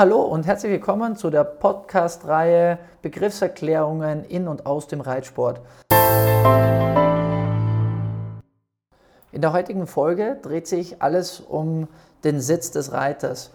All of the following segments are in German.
hallo und herzlich willkommen zu der Podcast-Reihe Begriffserklärungen in und aus dem Reitsport. In der heutigen Folge dreht sich alles um den Sitz des Reiters.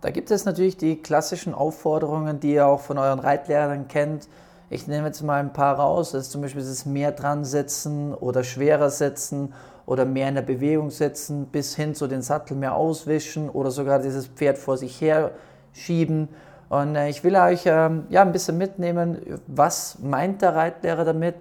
Da gibt es natürlich die klassischen Aufforderungen, die ihr auch von euren Reitlehrern kennt. Ich nehme jetzt mal ein paar raus. Das ist zum Beispiel das mehr dran sitzen oder schwerer sitzen oder mehr in der Bewegung sitzen, bis hin zu den Sattel mehr auswischen oder sogar dieses Pferd vor sich her schieben. Und äh, ich will euch ähm, ja, ein bisschen mitnehmen, was meint der Reitlehrer damit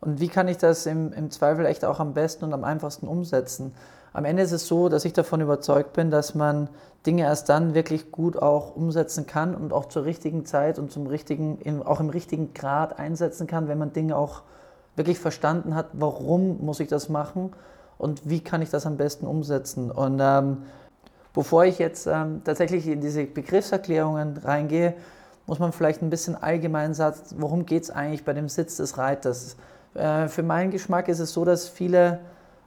und wie kann ich das im, im Zweifel echt auch am besten und am einfachsten umsetzen. Am Ende ist es so, dass ich davon überzeugt bin, dass man Dinge erst dann wirklich gut auch umsetzen kann und auch zur richtigen Zeit und zum richtigen, auch im richtigen Grad einsetzen kann, wenn man Dinge auch wirklich verstanden hat, warum muss ich das machen und wie kann ich das am besten umsetzen. Und ähm, bevor ich jetzt ähm, tatsächlich in diese Begriffserklärungen reingehe, muss man vielleicht ein bisschen allgemein sagen, worum geht es eigentlich bei dem Sitz des Reiters. Äh, für meinen Geschmack ist es so, dass viele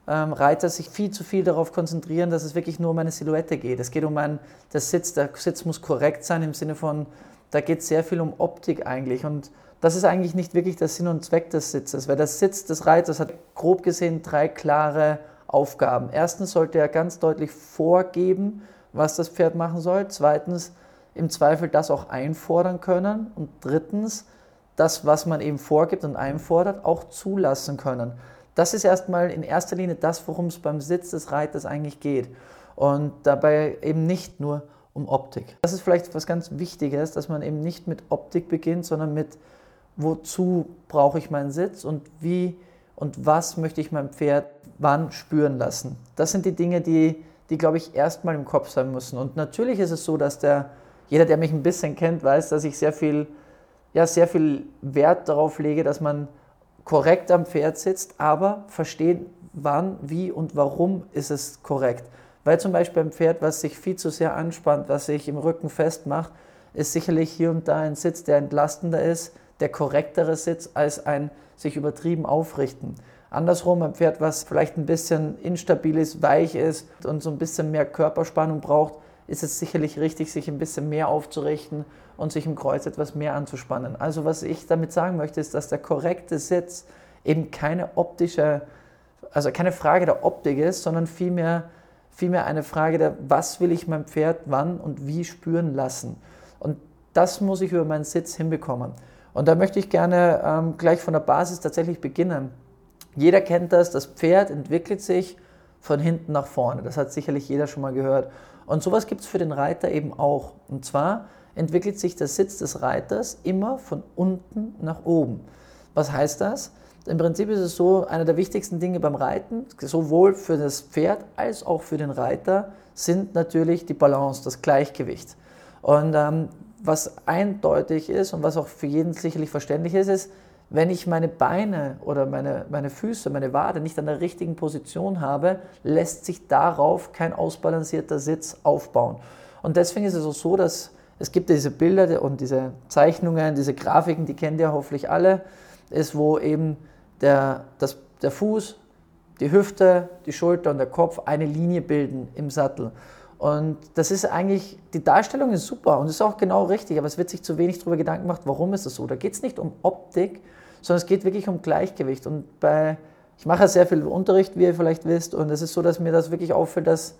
ähm, Reiter sich viel zu viel darauf konzentrieren, dass es wirklich nur um eine Silhouette geht. Es geht um ein, der Sitz, der Sitz muss korrekt sein im Sinne von, da geht es sehr viel um Optik eigentlich. Und das ist eigentlich nicht wirklich der Sinn und Zweck des Sitzes, weil der Sitz des Reiters hat grob gesehen drei klare Aufgaben. Erstens sollte er ganz deutlich vorgeben, was das Pferd machen soll. Zweitens im Zweifel das auch einfordern können. Und drittens das, was man eben vorgibt und einfordert, auch zulassen können. Das ist erstmal in erster Linie das, worum es beim Sitz des Reiters eigentlich geht. Und dabei eben nicht nur um Optik. Das ist vielleicht was ganz Wichtiges, dass man eben nicht mit Optik beginnt, sondern mit wozu brauche ich meinen Sitz und wie und was möchte ich meinem Pferd wann spüren lassen. Das sind die Dinge, die, die glaube ich, erstmal im Kopf sein müssen. Und natürlich ist es so, dass der, jeder, der mich ein bisschen kennt, weiß, dass ich sehr viel, ja, sehr viel Wert darauf lege, dass man korrekt am Pferd sitzt, aber versteht, wann, wie und warum ist es korrekt. Weil zum Beispiel beim Pferd, was sich viel zu sehr anspannt, was sich im Rücken festmacht, ist sicherlich hier und da ein Sitz, der entlastender ist, der korrektere Sitz als ein sich übertrieben aufrichten. Andersrum, ein Pferd, was vielleicht ein bisschen instabil ist, weich ist und so ein bisschen mehr Körperspannung braucht, ist es sicherlich richtig, sich ein bisschen mehr aufzurichten und sich im Kreuz etwas mehr anzuspannen. Also was ich damit sagen möchte, ist, dass der korrekte Sitz eben keine optische, also keine Frage der Optik ist, sondern vielmehr, vielmehr eine Frage der, was will ich meinem Pferd wann und wie spüren lassen. Und das muss ich über meinen Sitz hinbekommen. Und da möchte ich gerne ähm, gleich von der Basis tatsächlich beginnen. Jeder kennt das, das Pferd entwickelt sich von hinten nach vorne. Das hat sicherlich jeder schon mal gehört. Und sowas gibt es für den Reiter eben auch. Und zwar entwickelt sich der Sitz des Reiters immer von unten nach oben. Was heißt das? Im Prinzip ist es so, einer der wichtigsten Dinge beim Reiten, sowohl für das Pferd als auch für den Reiter, sind natürlich die Balance, das Gleichgewicht. Und ähm, was eindeutig ist und was auch für jeden sicherlich verständlich ist, ist, wenn ich meine Beine oder meine, meine Füße, meine Wade nicht an der richtigen Position habe, lässt sich darauf kein ausbalancierter Sitz aufbauen. Und deswegen ist es auch so, dass es gibt diese Bilder und diese Zeichnungen, diese Grafiken, die kennt ihr hoffentlich alle, ist, wo eben der, das, der Fuß, die Hüfte, die Schulter und der Kopf eine Linie bilden im Sattel. Und das ist eigentlich, die Darstellung ist super und ist auch genau richtig, aber es wird sich zu wenig darüber Gedanken gemacht, warum ist es so. Da geht es nicht um Optik, sondern es geht wirklich um Gleichgewicht. Und bei, ich mache sehr viel Unterricht, wie ihr vielleicht wisst, und es ist so, dass mir das wirklich auffällt, dass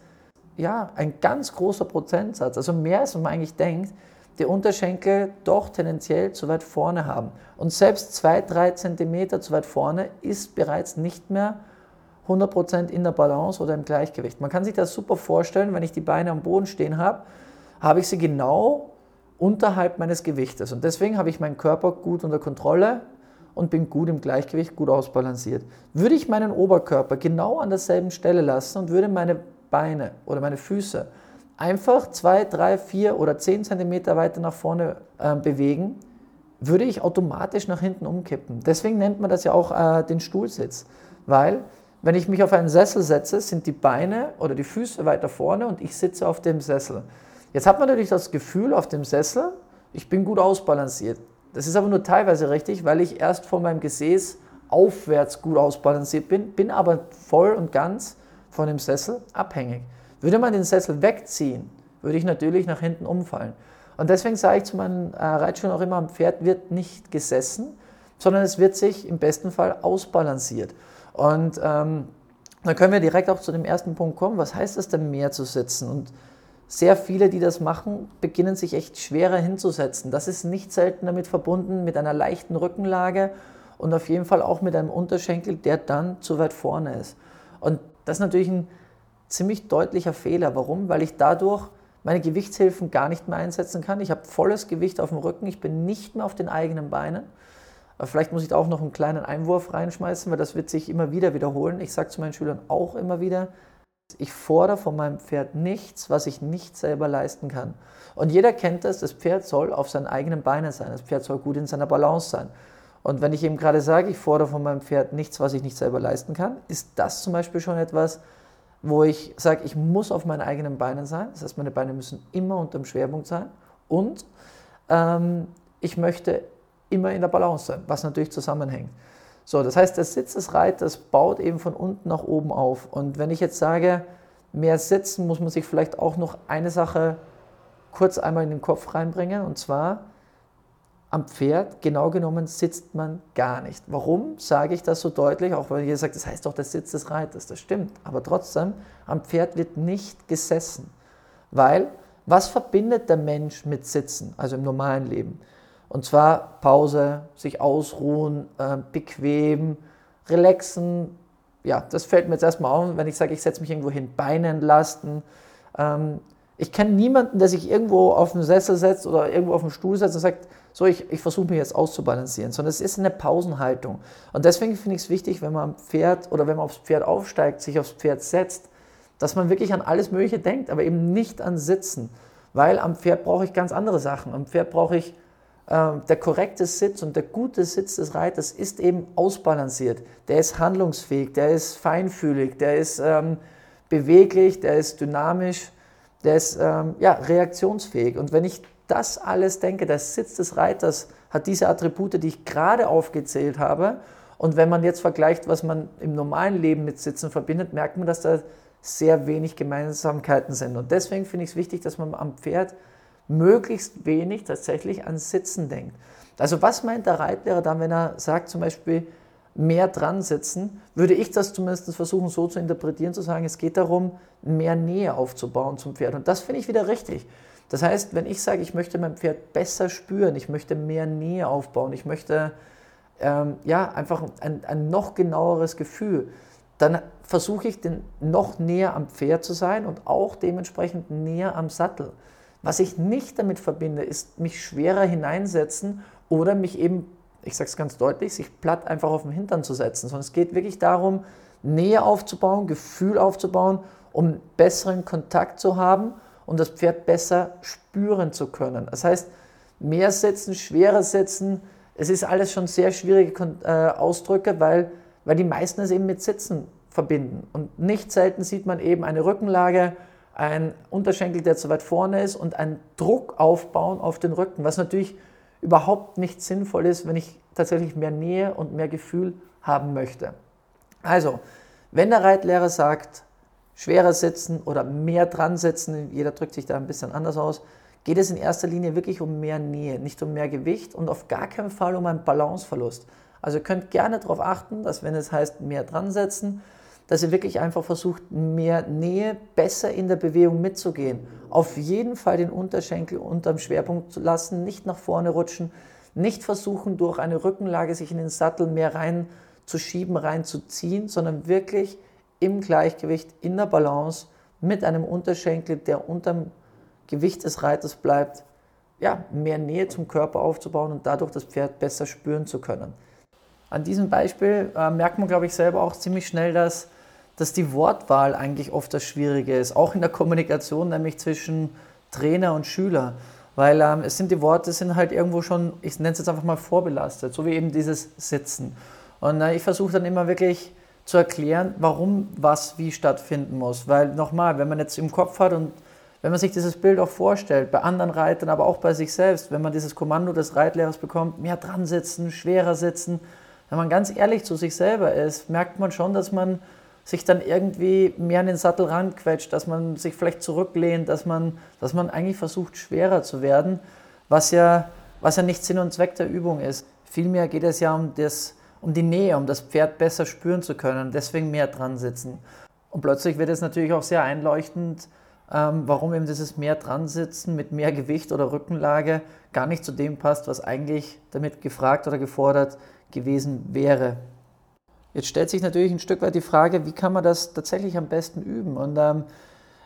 ja, ein ganz großer Prozentsatz, also mehr als man eigentlich denkt, die Unterschenkel doch tendenziell zu weit vorne haben. Und selbst zwei, drei Zentimeter zu weit vorne ist bereits nicht mehr 100% in der Balance oder im Gleichgewicht. Man kann sich das super vorstellen, wenn ich die Beine am Boden stehen habe, habe ich sie genau unterhalb meines Gewichtes. Und deswegen habe ich meinen Körper gut unter Kontrolle und bin gut im Gleichgewicht, gut ausbalanciert. Würde ich meinen Oberkörper genau an derselben Stelle lassen und würde meine Beine oder meine Füße einfach zwei, drei, vier oder zehn Zentimeter weiter nach vorne äh, bewegen, würde ich automatisch nach hinten umkippen. Deswegen nennt man das ja auch äh, den Stuhlsitz, weil wenn ich mich auf einen Sessel setze, sind die Beine oder die Füße weiter vorne und ich sitze auf dem Sessel. Jetzt hat man natürlich das Gefühl auf dem Sessel, ich bin gut ausbalanciert. Das ist aber nur teilweise richtig, weil ich erst von meinem Gesäß aufwärts gut ausbalanciert bin, bin aber voll und ganz von dem Sessel abhängig. Würde man den Sessel wegziehen, würde ich natürlich nach hinten umfallen. Und deswegen sage ich zu meinen äh, Reitschülern auch immer, am Pferd wird nicht gesessen, sondern es wird sich im besten Fall ausbalanciert. Und ähm, dann können wir direkt auch zu dem ersten Punkt kommen. Was heißt es denn, mehr zu sitzen? Und sehr viele, die das machen, beginnen sich echt schwerer hinzusetzen. Das ist nicht selten damit verbunden mit einer leichten Rückenlage und auf jeden Fall auch mit einem Unterschenkel, der dann zu weit vorne ist. Und das ist natürlich ein ziemlich deutlicher Fehler. Warum? Weil ich dadurch meine Gewichtshilfen gar nicht mehr einsetzen kann. Ich habe volles Gewicht auf dem Rücken, ich bin nicht mehr auf den eigenen Beinen. Aber vielleicht muss ich da auch noch einen kleinen Einwurf reinschmeißen, weil das wird sich immer wieder wiederholen. Ich sage zu meinen Schülern auch immer wieder, ich fordere von meinem Pferd nichts, was ich nicht selber leisten kann. Und jeder kennt das, das Pferd soll auf seinen eigenen Beinen sein, das Pferd soll gut in seiner Balance sein. Und wenn ich eben gerade sage, ich fordere von meinem Pferd nichts, was ich nicht selber leisten kann, ist das zum Beispiel schon etwas, wo ich sage, ich muss auf meinen eigenen Beinen sein. Das heißt, meine Beine müssen immer unter dem Schwerpunkt sein. Und ähm, ich möchte immer in der Balance sein, was natürlich zusammenhängt. So, das heißt, der Sitz des Reiters baut eben von unten nach oben auf. Und wenn ich jetzt sage, mehr sitzen, muss man sich vielleicht auch noch eine Sache kurz einmal in den Kopf reinbringen. Und zwar, am Pferd, genau genommen, sitzt man gar nicht. Warum sage ich das so deutlich? Auch weil ihr sagt, das heißt doch der Sitz des Reiters. Das stimmt. Aber trotzdem, am Pferd wird nicht gesessen. Weil, was verbindet der Mensch mit Sitzen, also im normalen Leben? Und zwar Pause, sich ausruhen, äh, bequem, relaxen. Ja, das fällt mir jetzt erstmal auf, wenn ich sage, ich setze mich irgendwo hin, Beine entlasten. Ähm, ich kenne niemanden, der sich irgendwo auf den Sessel setzt oder irgendwo auf den Stuhl setzt und sagt, so, ich, ich versuche mich jetzt auszubalancieren, sondern es ist eine Pausenhaltung. Und deswegen finde ich es wichtig, wenn man am Pferd oder wenn man aufs Pferd aufsteigt, sich aufs Pferd setzt, dass man wirklich an alles Mögliche denkt, aber eben nicht an Sitzen. Weil am Pferd brauche ich ganz andere Sachen. Am Pferd brauche ich der korrekte Sitz und der gute Sitz des Reiters ist eben ausbalanciert. Der ist handlungsfähig, der ist feinfühlig, der ist ähm, beweglich, der ist dynamisch, der ist ähm, ja, reaktionsfähig. Und wenn ich das alles denke, der Sitz des Reiters hat diese Attribute, die ich gerade aufgezählt habe. Und wenn man jetzt vergleicht, was man im normalen Leben mit Sitzen verbindet, merkt man, dass da sehr wenig Gemeinsamkeiten sind. Und deswegen finde ich es wichtig, dass man am Pferd möglichst wenig tatsächlich an Sitzen denkt. Also was meint der Reitlehrer dann, wenn er sagt zum Beispiel mehr dran sitzen, würde ich das zumindest versuchen so zu interpretieren, zu sagen, es geht darum, mehr Nähe aufzubauen zum Pferd. Und das finde ich wieder richtig. Das heißt, wenn ich sage, ich möchte mein Pferd besser spüren, ich möchte mehr Nähe aufbauen, ich möchte ähm, ja, einfach ein, ein noch genaueres Gefühl, dann versuche ich den noch näher am Pferd zu sein und auch dementsprechend näher am Sattel. Was ich nicht damit verbinde, ist mich schwerer hineinsetzen oder mich eben, ich sage es ganz deutlich, sich platt einfach auf den Hintern zu setzen, sondern es geht wirklich darum, Nähe aufzubauen, Gefühl aufzubauen, um besseren Kontakt zu haben und das Pferd besser spüren zu können. Das heißt, mehr setzen, schwerer setzen, es ist alles schon sehr schwierige äh, Ausdrücke, weil, weil die meisten es eben mit Sitzen verbinden. Und nicht selten sieht man eben eine Rückenlage, ein Unterschenkel, der zu weit vorne ist und einen Druck aufbauen auf den Rücken, was natürlich überhaupt nicht sinnvoll ist, wenn ich tatsächlich mehr Nähe und mehr Gefühl haben möchte. Also, wenn der Reitlehrer sagt, schwerer sitzen oder mehr dran sitzen, jeder drückt sich da ein bisschen anders aus, geht es in erster Linie wirklich um mehr Nähe, nicht um mehr Gewicht und auf gar keinen Fall um einen Balanceverlust. Also ihr könnt gerne darauf achten, dass wenn es heißt mehr dran setzen, dass ihr wirklich einfach versucht, mehr Nähe, besser in der Bewegung mitzugehen. Auf jeden Fall den Unterschenkel unterm Schwerpunkt zu lassen, nicht nach vorne rutschen, nicht versuchen, durch eine Rückenlage sich in den Sattel mehr reinzuschieben, reinzuziehen, sondern wirklich im Gleichgewicht, in der Balance mit einem Unterschenkel, der unterm Gewicht des Reiters bleibt, ja, mehr Nähe zum Körper aufzubauen und dadurch das Pferd besser spüren zu können. An diesem Beispiel äh, merkt man, glaube ich, selber auch ziemlich schnell, dass, dass die Wortwahl eigentlich oft das Schwierige ist, auch in der Kommunikation, nämlich zwischen Trainer und Schüler. Weil ähm, es sind die Worte sind halt irgendwo schon, ich nenne es jetzt einfach mal vorbelastet, so wie eben dieses Sitzen. Und äh, ich versuche dann immer wirklich zu erklären, warum was wie stattfinden muss. Weil nochmal, wenn man jetzt im Kopf hat und wenn man sich dieses Bild auch vorstellt, bei anderen Reitern, aber auch bei sich selbst, wenn man dieses Kommando des Reitlehrers bekommt, mehr dran sitzen, schwerer sitzen, wenn man ganz ehrlich zu sich selber ist, merkt man schon, dass man sich dann irgendwie mehr an den Sattel ranquetscht, dass man sich vielleicht zurücklehnt, dass man, dass man eigentlich versucht, schwerer zu werden, was ja, was ja nicht Sinn und Zweck der Übung ist. Vielmehr geht es ja um, das, um die Nähe, um das Pferd besser spüren zu können, deswegen mehr dran sitzen. Und plötzlich wird es natürlich auch sehr einleuchtend, ähm, warum eben dieses mehr dran sitzen mit mehr Gewicht oder Rückenlage gar nicht zu dem passt, was eigentlich damit gefragt oder gefordert gewesen wäre. Jetzt stellt sich natürlich ein Stück weit die Frage, wie kann man das tatsächlich am besten üben? Und ähm,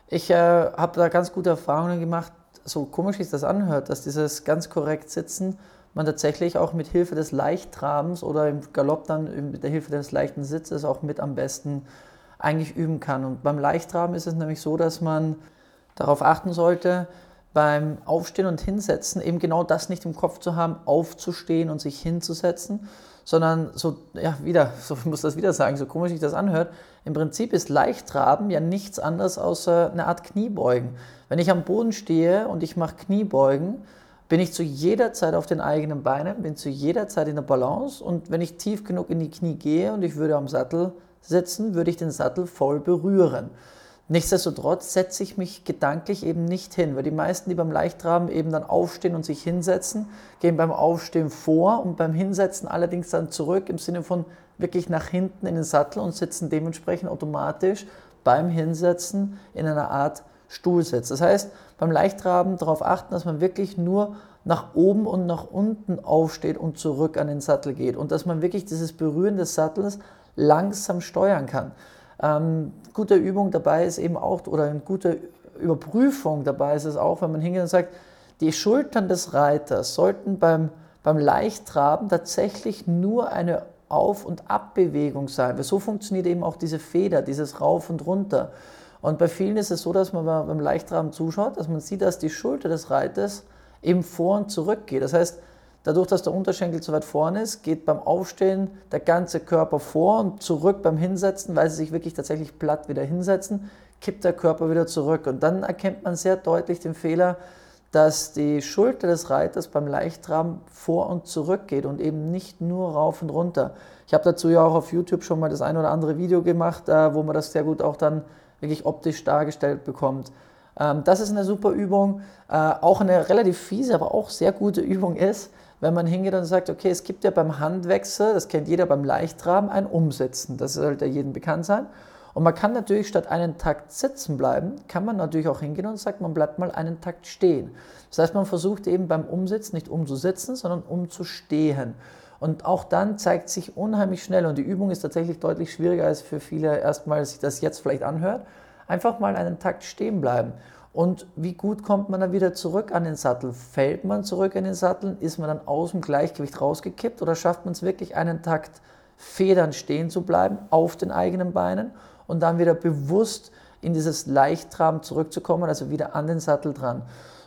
ich äh, habe da ganz gute Erfahrungen gemacht, so komisch sich das anhört, dass dieses ganz korrekt Sitzen man tatsächlich auch mit Hilfe des Leichttrabens oder im Galopp dann mit der Hilfe des leichten Sitzes auch mit am besten eigentlich üben kann. Und beim Leichtraben ist es nämlich so, dass man darauf achten sollte, beim Aufstehen und Hinsetzen eben genau das nicht im Kopf zu haben, aufzustehen und sich hinzusetzen, sondern so, ja, wieder, so muss das wieder sagen, so komisch sich das anhört, im Prinzip ist Leichtraben ja nichts anderes außer eine Art Kniebeugen. Wenn ich am Boden stehe und ich mache Kniebeugen, bin ich zu jeder Zeit auf den eigenen Beinen, bin zu jeder Zeit in der Balance und wenn ich tief genug in die Knie gehe und ich würde am Sattel sitzen, würde ich den Sattel voll berühren. Nichtsdestotrotz setze ich mich gedanklich eben nicht hin, weil die meisten, die beim Leichtraben eben dann aufstehen und sich hinsetzen, gehen beim Aufstehen vor und beim Hinsetzen allerdings dann zurück im Sinne von wirklich nach hinten in den Sattel und sitzen dementsprechend automatisch beim Hinsetzen in einer Art Stuhlsitz. Das heißt, beim Leichtraben darauf achten, dass man wirklich nur nach oben und nach unten aufsteht und zurück an den Sattel geht und dass man wirklich dieses Berühren des Sattels langsam steuern kann. Ähm, gute Übung dabei ist eben auch, oder eine gute Überprüfung dabei ist es auch, wenn man hingeht und sagt, die Schultern des Reiters sollten beim, beim Leichttraben tatsächlich nur eine Auf- und Abbewegung sein. Weil so funktioniert eben auch diese Feder, dieses Rauf und Runter. Und bei vielen ist es so, dass man beim Leichtraben zuschaut, dass man sieht, dass die Schulter des Reiters eben vor und zurück geht. Das heißt, Dadurch, dass der Unterschenkel zu weit vorne ist, geht beim Aufstehen der ganze Körper vor und zurück beim Hinsetzen, weil sie sich wirklich tatsächlich platt wieder hinsetzen, kippt der Körper wieder zurück. Und dann erkennt man sehr deutlich den Fehler, dass die Schulter des Reiters beim Leichtraben vor und zurück geht und eben nicht nur rauf und runter. Ich habe dazu ja auch auf YouTube schon mal das ein oder andere Video gemacht, äh, wo man das sehr gut auch dann wirklich optisch dargestellt bekommt. Ähm, das ist eine super Übung, äh, auch eine relativ fiese, aber auch sehr gute Übung ist, wenn man hingeht und sagt, okay, es gibt ja beim Handwechsel, das kennt jeder beim Leichtraben, ein Umsetzen. Das sollte jedem bekannt sein. Und man kann natürlich statt einen Takt sitzen bleiben, kann man natürlich auch hingehen und sagt, man bleibt mal einen Takt stehen. Das heißt, man versucht eben beim Umsitzen nicht umzusitzen, sondern umzustehen. Und auch dann zeigt sich unheimlich schnell, und die Übung ist tatsächlich deutlich schwieriger als für viele erstmal sich das jetzt vielleicht anhört, einfach mal einen Takt stehen bleiben. Und wie gut kommt man dann wieder zurück an den Sattel? Fällt man zurück in den Sattel? Ist man dann aus dem Gleichgewicht rausgekippt oder schafft man es wirklich einen Takt federn stehen zu bleiben auf den eigenen Beinen und dann wieder bewusst in dieses Leichttraben zurückzukommen, also wieder an den Sattel dran?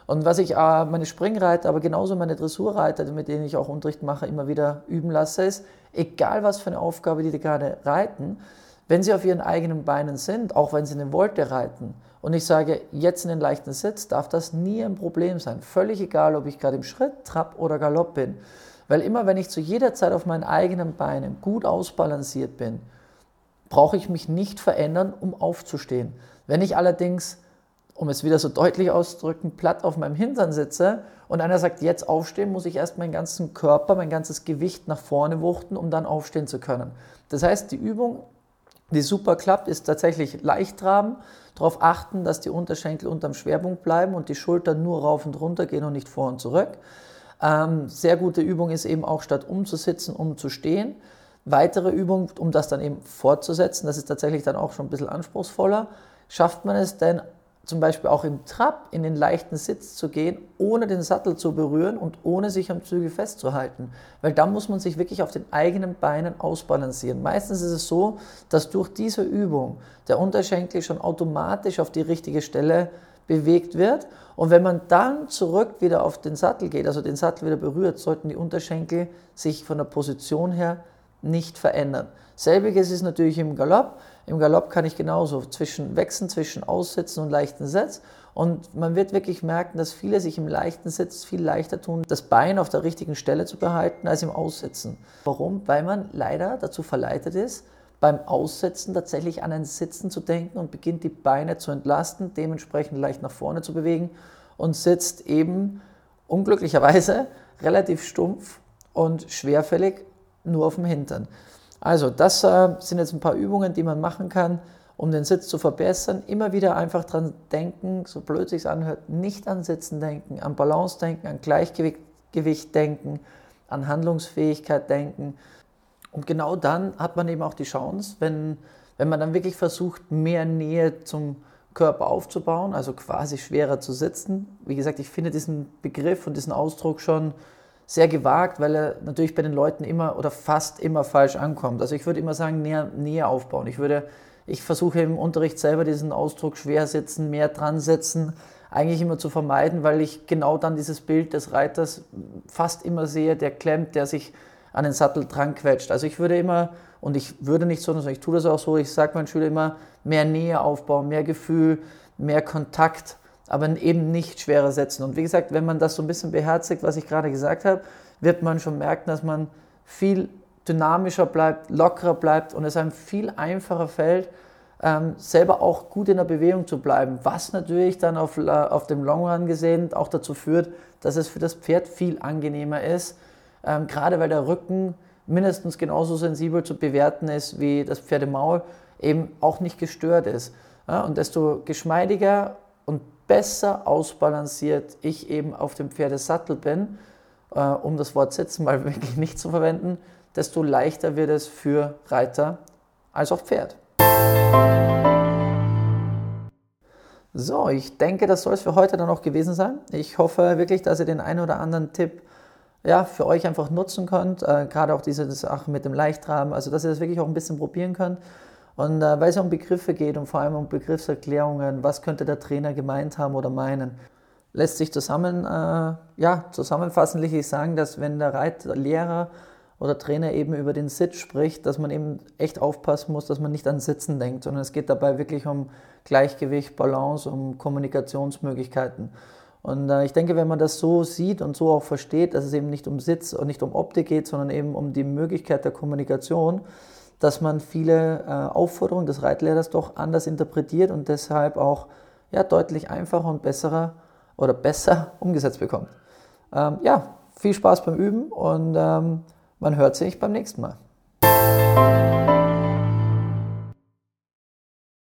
Und was ich äh, meine Springreiter, aber genauso meine Dressurreiter, mit denen ich auch Unterricht mache, immer wieder üben lasse, ist, egal was für eine Aufgabe die, die gerade reiten, wenn sie auf ihren eigenen Beinen sind, auch wenn sie eine Volte reiten, und ich sage, jetzt in den leichten Sitz, darf das nie ein Problem sein. Völlig egal, ob ich gerade im Schritt, Trab oder Galopp bin. Weil immer, wenn ich zu jeder Zeit auf meinen eigenen Beinen gut ausbalanciert bin, brauche ich mich nicht verändern, um aufzustehen. Wenn ich allerdings, um es wieder so deutlich auszudrücken, platt auf meinem Hintern sitze und einer sagt, jetzt aufstehen, muss ich erst meinen ganzen Körper, mein ganzes Gewicht nach vorne wuchten, um dann aufstehen zu können. Das heißt, die Übung die super klappt, ist tatsächlich leicht traben, darauf achten, dass die Unterschenkel unterm Schwerpunkt bleiben und die Schultern nur rauf und runter gehen und nicht vor und zurück. Ähm, sehr gute Übung ist eben auch statt umzusitzen, umzustehen. Weitere Übung, um das dann eben fortzusetzen, das ist tatsächlich dann auch schon ein bisschen anspruchsvoller, schafft man es denn zum Beispiel auch im Trab in den leichten Sitz zu gehen, ohne den Sattel zu berühren und ohne sich am Zügel festzuhalten. Weil da muss man sich wirklich auf den eigenen Beinen ausbalancieren. Meistens ist es so, dass durch diese Übung der Unterschenkel schon automatisch auf die richtige Stelle bewegt wird. Und wenn man dann zurück wieder auf den Sattel geht, also den Sattel wieder berührt, sollten die Unterschenkel sich von der Position her nicht verändern. Selbiges ist natürlich im Galopp. Im Galopp kann ich genauso zwischen wechseln, zwischen Aussitzen und leichten Sitz. Und man wird wirklich merken, dass viele sich im leichten Sitz viel leichter tun, das Bein auf der richtigen Stelle zu behalten, als im Aussitzen. Warum? Weil man leider dazu verleitet ist, beim Aussetzen tatsächlich an ein Sitzen zu denken und beginnt die Beine zu entlasten, dementsprechend leicht nach vorne zu bewegen und sitzt eben unglücklicherweise relativ stumpf und schwerfällig nur auf dem Hintern. Also das äh, sind jetzt ein paar Übungen, die man machen kann, um den Sitz zu verbessern. Immer wieder einfach dran denken, so blöd sich anhört, nicht an Sitzen denken, an Balance denken, an Gleichgewicht denken, an Handlungsfähigkeit denken. Und genau dann hat man eben auch die Chance, wenn, wenn man dann wirklich versucht, mehr Nähe zum Körper aufzubauen, also quasi schwerer zu sitzen. Wie gesagt, ich finde diesen Begriff und diesen Ausdruck schon sehr gewagt, weil er natürlich bei den Leuten immer oder fast immer falsch ankommt. Also ich würde immer sagen, näher, näher aufbauen. Ich würde, ich versuche im Unterricht selber diesen Ausdruck schwer sitzen, mehr dran setzen, eigentlich immer zu vermeiden, weil ich genau dann dieses Bild des Reiters fast immer sehe, der klemmt, der sich an den Sattel dran quetscht. Also ich würde immer, und ich würde nicht so, sondern ich tue das auch so, ich sage meinen Schülern immer, mehr Nähe aufbauen, mehr Gefühl, mehr Kontakt aber eben nicht schwerer setzen. Und wie gesagt, wenn man das so ein bisschen beherzigt, was ich gerade gesagt habe, wird man schon merken, dass man viel dynamischer bleibt, lockerer bleibt und es einem viel einfacher fällt, ähm, selber auch gut in der Bewegung zu bleiben, was natürlich dann auf, äh, auf dem Long Run gesehen auch dazu führt, dass es für das Pferd viel angenehmer ist, ähm, gerade weil der Rücken mindestens genauso sensibel zu bewerten ist wie das Pferdemaul, eben auch nicht gestört ist. Ja, und desto geschmeidiger besser ausbalanciert ich eben auf dem Pferdesattel bin, äh, um das Wort sitzen mal wirklich nicht zu verwenden, desto leichter wird es für Reiter als auch Pferd. So, ich denke, das soll es für heute dann auch gewesen sein. Ich hoffe wirklich, dass ihr den einen oder anderen Tipp ja, für euch einfach nutzen könnt. Äh, gerade auch diese Sache mit dem Leichtrahmen, also dass ihr das wirklich auch ein bisschen probieren könnt. Und äh, weil es um Begriffe geht und vor allem um Begriffserklärungen, was könnte der Trainer gemeint haben oder meinen, lässt sich zusammen, äh, ja, zusammenfassend sagen, dass wenn der Reitlehrer oder Trainer eben über den Sitz spricht, dass man eben echt aufpassen muss, dass man nicht an Sitzen denkt, sondern es geht dabei wirklich um Gleichgewicht, Balance, um Kommunikationsmöglichkeiten. Und äh, ich denke, wenn man das so sieht und so auch versteht, dass es eben nicht um Sitz und nicht um Optik geht, sondern eben um die Möglichkeit der Kommunikation, dass man viele äh, Aufforderungen des Reitlehrers doch anders interpretiert und deshalb auch ja, deutlich einfacher und besserer oder besser umgesetzt bekommt. Ähm, ja, viel Spaß beim Üben und ähm, man hört sich beim nächsten Mal.